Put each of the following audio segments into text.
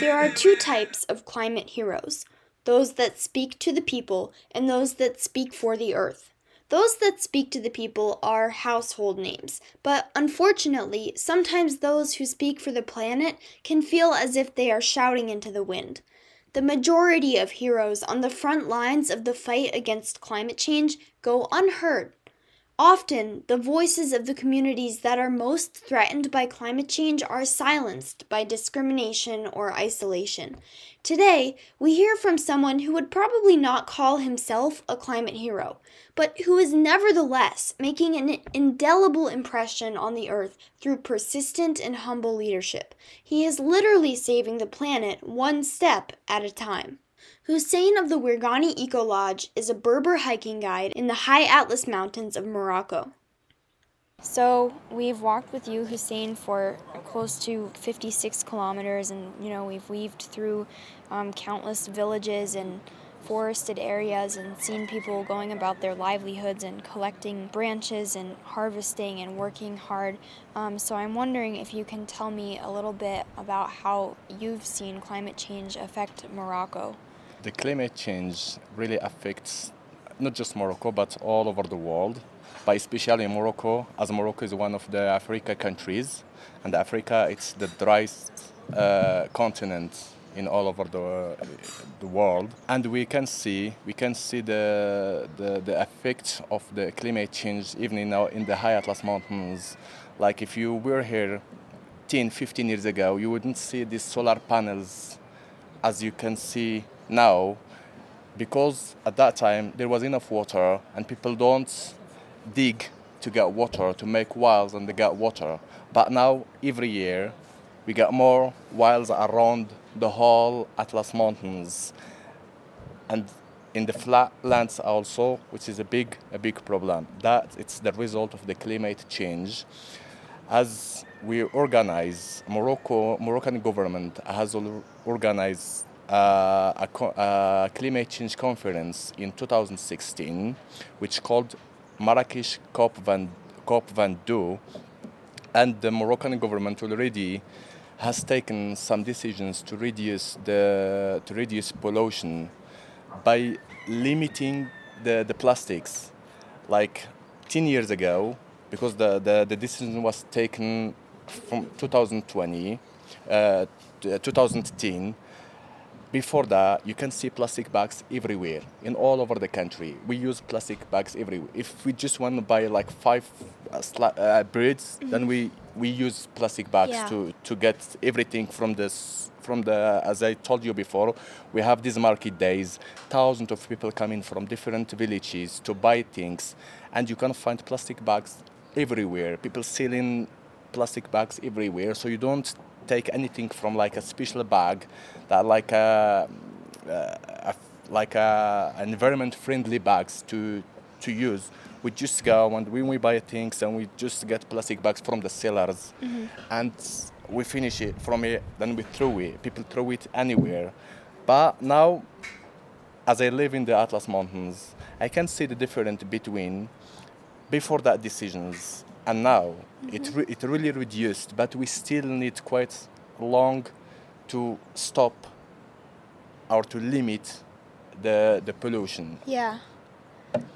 There are two types of climate heroes those that speak to the people and those that speak for the earth. Those that speak to the people are household names, but unfortunately, sometimes those who speak for the planet can feel as if they are shouting into the wind. The majority of heroes on the front lines of the fight against climate change go unheard. Often, the voices of the communities that are most threatened by climate change are silenced by discrimination or isolation. Today, we hear from someone who would probably not call himself a climate hero, but who is nevertheless making an indelible impression on the earth through persistent and humble leadership. He is literally saving the planet one step at a time. Hussain of the Ourigane Eco Lodge is a Berber hiking guide in the high Atlas Mountains of Morocco. So we've walked with you, Hussain, for close to 56 kilometers, and you know we've weaved through um, countless villages and forested areas and seen people going about their livelihoods and collecting branches and harvesting and working hard. Um, so I'm wondering if you can tell me a little bit about how you've seen climate change affect Morocco. The climate change really affects not just Morocco but all over the world but especially in Morocco, as Morocco is one of the Africa countries, and Africa it's the driest uh, continent in all over the, the world. And we can see we can see the, the, the effect of the climate change even our, in the high atlas mountains. Like if you were here 10 15 years ago you wouldn't see these solar panels as you can see now because at that time there was enough water and people don't dig to get water, to make wells and they get water. But now, every year, we get more wells around the whole Atlas Mountains. And in the flatlands also, which is a big, a big problem. That it's the result of the climate change. As we organize, Morocco, Moroccan government has organized Uh, a, a, uh, climate change conference in 2016, which called Marrakesh COP 22, and the Moroccan government already has taken some decisions to reduce the to reduce pollution by limiting the, the plastics. Like 10 years ago, because the, the, the decision was taken from 2020, uh, uh 2010, before that, you can see plastic bags everywhere, in all over the country. We use plastic bags everywhere. If we just want to buy like five uh, sla- uh, breads, mm-hmm. then we, we use plastic bags yeah. to, to get everything from this from the as I told you before, we have these market days. Thousands of people coming from different villages to buy things, and you can find plastic bags everywhere. People selling plastic bags everywhere, so you don't take anything from like a special bag that like a, a like a environment friendly bags to to use. We just go and when we buy things and we just get plastic bags from the sellers mm-hmm. and we finish it from it then we throw it. People throw it anywhere. But now as i live in the atlas mountains i can see the difference between before that decisions and now mm-hmm. it, re- it really reduced but we still need quite long to stop or to limit the, the pollution yeah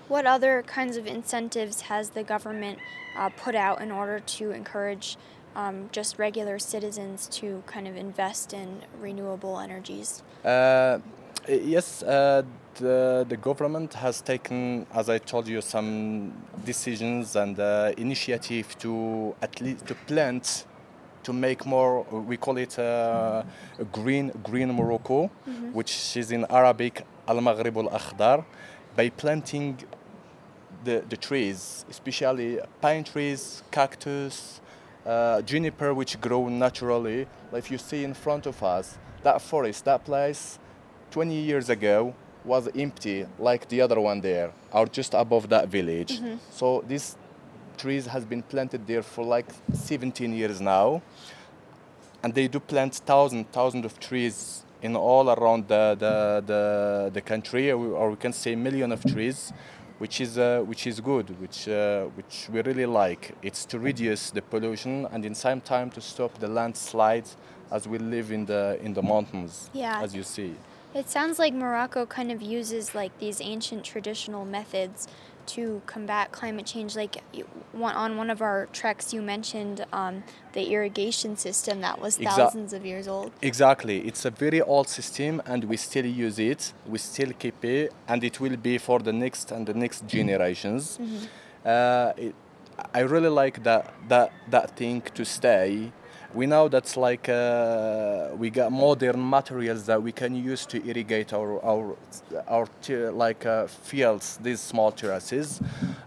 what other kinds of incentives has the government uh, put out in order to encourage um, just regular citizens to kind of invest in renewable energies? Uh, yes, uh, the, the government has taken, as I told you, some decisions and uh, initiative to at least to plant to make more we call it uh, a green green Morocco mm-hmm. which is in Arabic al Maghrib al Akhdar by planting the, the trees especially pine trees cactus uh, juniper which grow naturally like you see in front of us that forest that place 20 years ago was empty like the other one there or just above that village mm-hmm. so these trees has been planted there for like 17 years now and they do plant thousands thousands of trees in all around the, the, the, the country or we can say million of trees which is uh, which is good, which uh, which we really like. It's to reduce the pollution and in same time to stop the landslides as we live in the in the mountains. Yeah. As you see. It sounds like Morocco kind of uses like these ancient traditional methods to combat climate change. Like on one of our treks, you mentioned um, the irrigation system that was Exa- thousands of years old. Exactly. It's a very old system and we still use it. We still keep it and it will be for the next and the next generations. Uh, it, I really like that, that, that thing to stay. We know that's like uh, we got modern materials that we can use to irrigate our our our like uh, fields, these small terraces,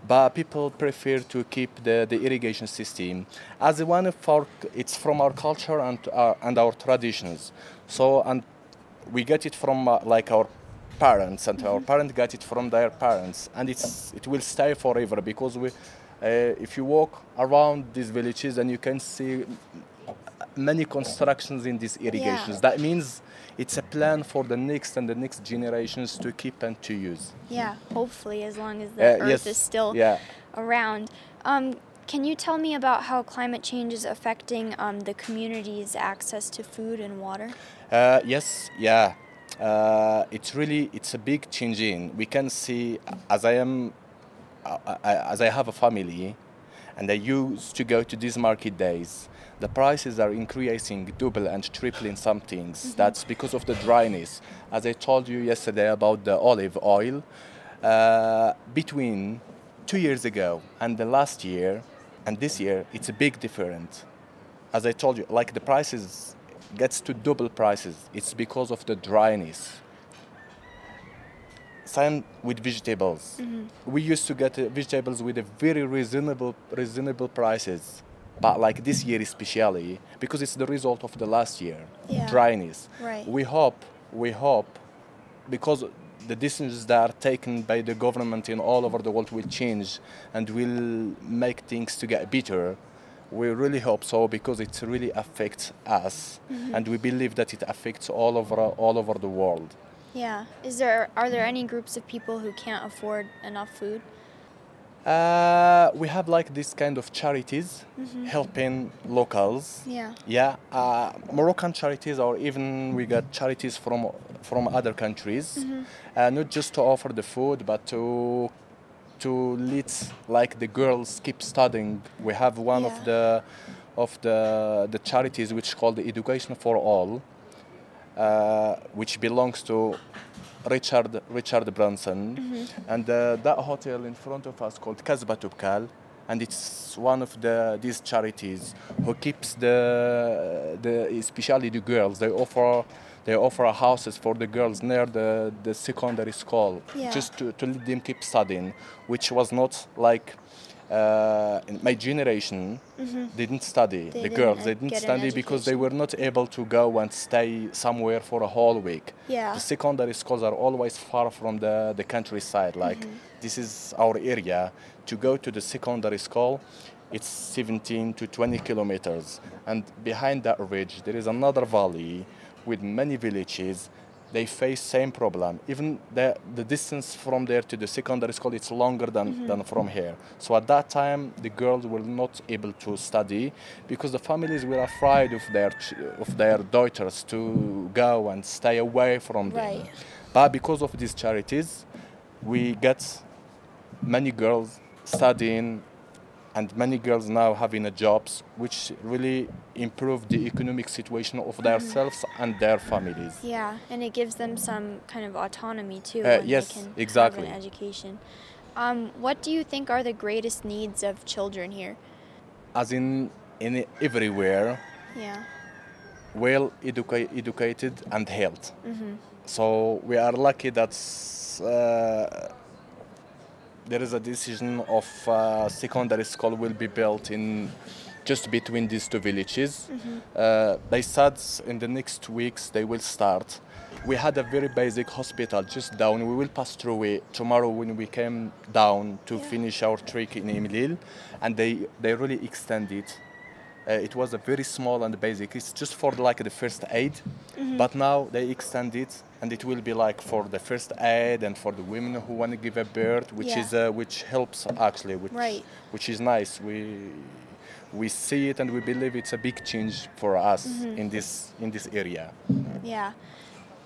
but people prefer to keep the, the irrigation system as one of our it's from our culture and our, and our traditions. So and we get it from uh, like our parents and our parents get it from their parents and it's it will stay forever because we uh, if you walk around these villages then you can see many constructions in these irrigations that means it's a plan for the next and the next generations to keep and to use Yeah, hopefully, as long as the Uh, Earth yes, is still yeah around. Um, can you tell me about how climate change is affecting um, the community's access to food and water? Uh, yes, yeah. Uh, it's really it's a big change in. We can see as I am, uh, I, as I have a family, and I used to go to these market days. The prices are increasing double and triple in some things. That's because of the dryness. As I told you yesterday about the olive oil, uh, between two years ago and the last year and this year, it's a big difference as I told you, like the prices gets to double prices. It's because of the dryness. Same with vegetables. We used to get uh, vegetables with a very reasonable reasonable prices, but like this year especially because it's the result of the last year Yeah. dryness. Right. We hope we hope because the decisions that are taken by the government in all over the world will change and will make things to get better we really hope so because it really affects us and we believe that it affects all over all over the world Yeah. Is there are there any groups of people who can't afford enough food? uh, we have like this kind of charities helping locals Yeah. Yeah, uh, Moroccan charities, or even we got charities from from other countries, uh, not just to offer the food, but to to let like the girls keep studying. We have one Yeah. of the of the the charities which called the Education for All, Uh, which belongs to Richard Richard Branson, mm-hmm. and uh, that hotel in front of us called Kasbah Toubkal, and it's one of the these charities who keeps the uh, the especially the girls. They offer they offer houses for the girls near the, the secondary school Yeah. just to, to let them keep studying, which was not like uh, my generation didn't study. Mm-hmm. They the girls uh, they didn't study because they were not able to go and stay somewhere for a whole week. Yeah. The secondary schools are always far from the, the countryside. Like this is our area. To go to the secondary school, it's 17 to 20 kilometers. And behind that ridge, there is another valley with many villages. They face same problem. Even the, the distance from there to the secondary school, it's longer than, mm-hmm. than from here. So at that time, the girls were not able to study because the families were afraid of their, of their daughters to go and stay away from them. Right. But because of these charities, we get many girls studying and many girls now having a jobs which really improve the economic situation of themselves and their families. Yeah, and it gives them some kind of autonomy too. Uh, yes, exactly. Education. Um, what do you think are the greatest needs of children here? As in, in everywhere, Yeah. well educa- educated and health. Mhm. So we are lucky that uh, there is a decision of uh, secondary school will be built in just between these two villages. Uh, they said in the next weeks they will start. We had a very basic hospital just down. We will pass through it tomorrow when we came down to Yeah. finish our trek in Imlil, and they they really extended. Uh, it was a very small and basic. It's just for like the first aid, but now they extend it and it will be like for the first aid and for the women who want to give a birth, which Yeah. is uh, which helps actually, which Right. which is nice. We we see it and we believe it's a big change for us Mm-hmm. in this in this area. Yeah.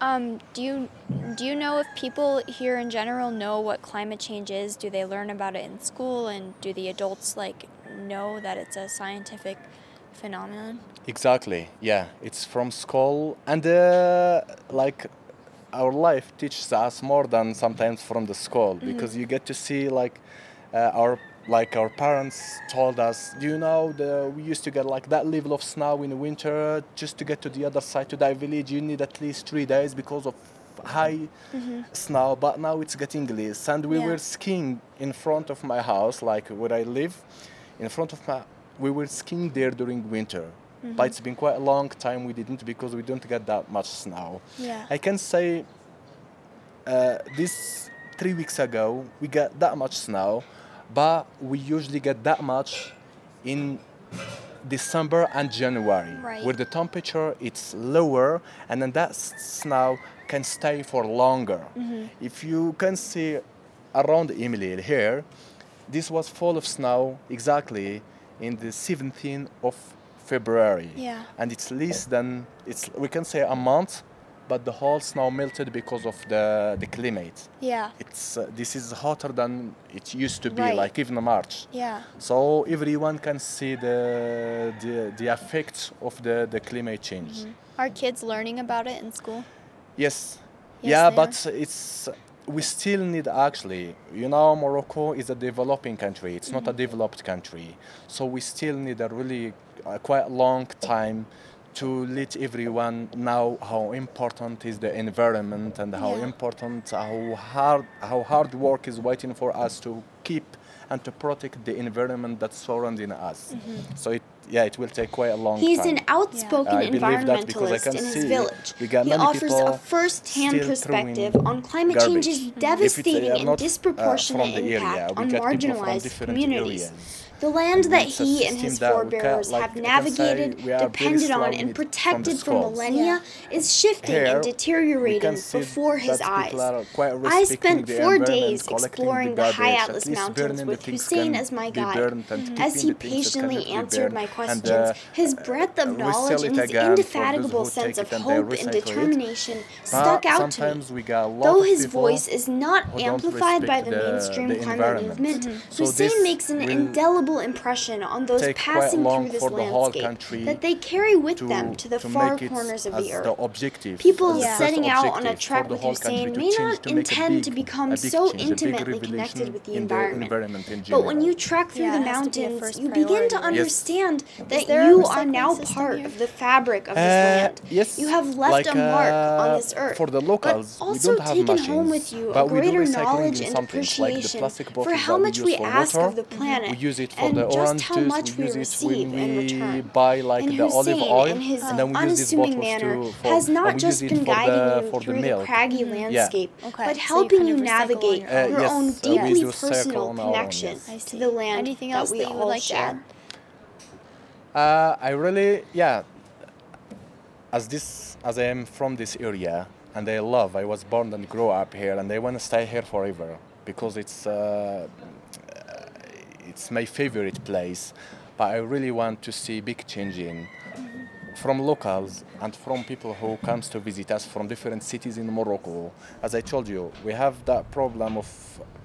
Um, do you do you know if people here in general know what climate change is? Do they learn about it in school, and do the adults like know that it's a scientific phenomenon? Exactly. Yeah, it's from school, and uh, like our life teaches us more than sometimes from the school because you get to see like uh, our like our parents told us. Do you know the we used to get like that level of snow in the winter just to get to the other side to that village. You need at least three days because of high snow but now it's getting less and we Yeah. were skiing in front of my house like where i live in front of my we were skiing there during winter but it's been quite a long time. We didn't because we don't get that much snow. Yeah. i can say uh, this three weeks ago we got that much snow but we usually get that much in december and january Right. where the temperature it's lower and then that snow can stay for longer. If you can see around Imlil here this was full of snow exactly in the 17th of february Yeah. and it's less than it's we can say a month but the whole snow melted because of the the climate Yeah. it's uh, this is hotter than it used to be Right. like even march Yeah. so everyone can see the the, the effects of the, the climate change Are kids learning about it in school? yes, Yes, yeah but it's we still need actually you know morocco is a developing country it's not a developed country so we still need a really uh, quite a long time to let everyone know how important is the environment and how Yeah. important how hard how hard work is waiting for us to keep and to protect the environment that's surrounding us so it yeah it will take quite a long He's time an outspoken I believe that because I environmentalist in his village. He offers a people first-hand perspective on climate garbage. change's If they devastating are and not, uh, disproportionate area, impact on get people from marginalized communities. areas. The land that he and his forebears have I can say navigated, we are very depended on, and with- from the protected for millennia is shifting and deteriorating before his eyes. people are quite I spent four days exploring the High Atlas Mountains with Hussain as my guide. As he the things that patiently answered my questions, uh, his breadth of knowledge and his again for those indefatigable sense of it and they hope and determination stuck out to me. sometimes we got a lot Though his voice is not amplified by the, mainstream climate movement, Hussain makes an will indelible impression on those take quite passing long through this for the whole landscape country that they carry with to, them to the to far corners of the earth. the objective. People Yeah. setting out on a trek with whole Hussain may change, not to intend big- to become so change, intimately connected with the in environment. environment But when you trek through Yeah, the it has to be a mountains, first you begin to priority. Yes. understand that you are now part here? of the fabric of this Uh, land. yes, You have left like, a mark on uh, this earth. For the locals, but we also don't have taken machines, home with you a but we do greater knowledge and some like appreciation for how much we ask of the planet We use it for and the just orange how juice. much we we use it receive when in we return. buy like and the olive oil, in his and then we use these unassuming bottles manner, to, for, has not just been guiding the, you for the through the milk. craggy landscape, Okay, but so you helping you of recycle on navigate your Uh, your yes, own uh, deeply do personal on our own, connection yes. To the land Anything that else we that you would all like to share. add? Uh, I really, yeah. As this, as I am from this area, and I love. I was born and grew up here, and I want to stay here forever because it's uh, it's my favorite place. But I really want to see big changing from locals and from people who comes to visit us from different cities in Morocco. As I told you, we have that problem of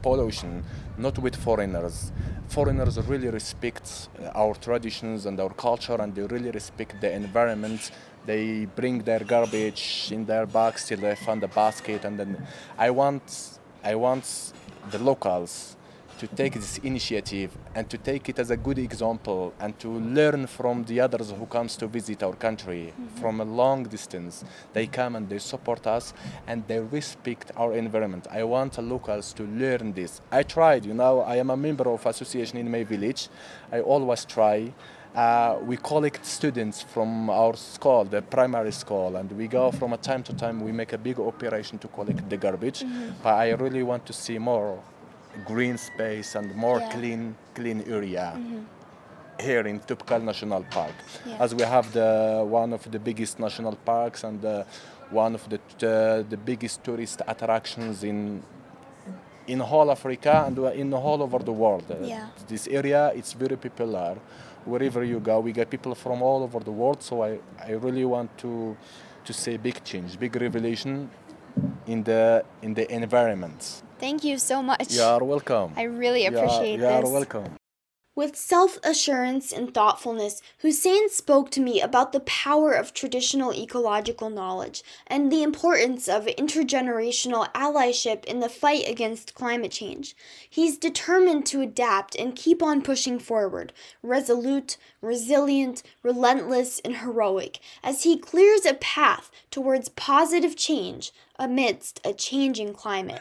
pollution, not with foreigners. Foreigners really respect our traditions and our culture, and they really respect the environment. They bring their garbage in their bags till they find a basket, and then I want, I want the locals to take this initiative and to take it as a good example and to learn from the others who comes to visit our country from a long distance. They come and they support us and they respect our environment. I want the locals to learn this. I tried you know i am a member of association in my village. I always try. Uh, we collect students from our school, the primary school, and we go from a time to time. We make a big operation to collect the garbage. But I really want to see more green space and more Yeah. clean, clean area. here in Toubkal National Park, Yeah. as we have the one of the biggest national parks and uh, one of the uh, the biggest tourist attractions in in whole Africa and uh, in all over the world. Uh, Yeah. This area it's very popular. Wherever you go, we get people from all over the world. So I, I really want to to say big change, big revelation in the in the environment. Thank you so much. You are welcome. I really You are- appreciate you are welcome. With self assurance and thoughtfulness, Hussain spoke to me about the power of traditional ecological knowledge and the importance of intergenerational allyship in the fight against climate change. He's determined to adapt and keep on pushing forward, resolute, resilient, relentless, and heroic, as he clears a path towards positive change amidst a changing climate.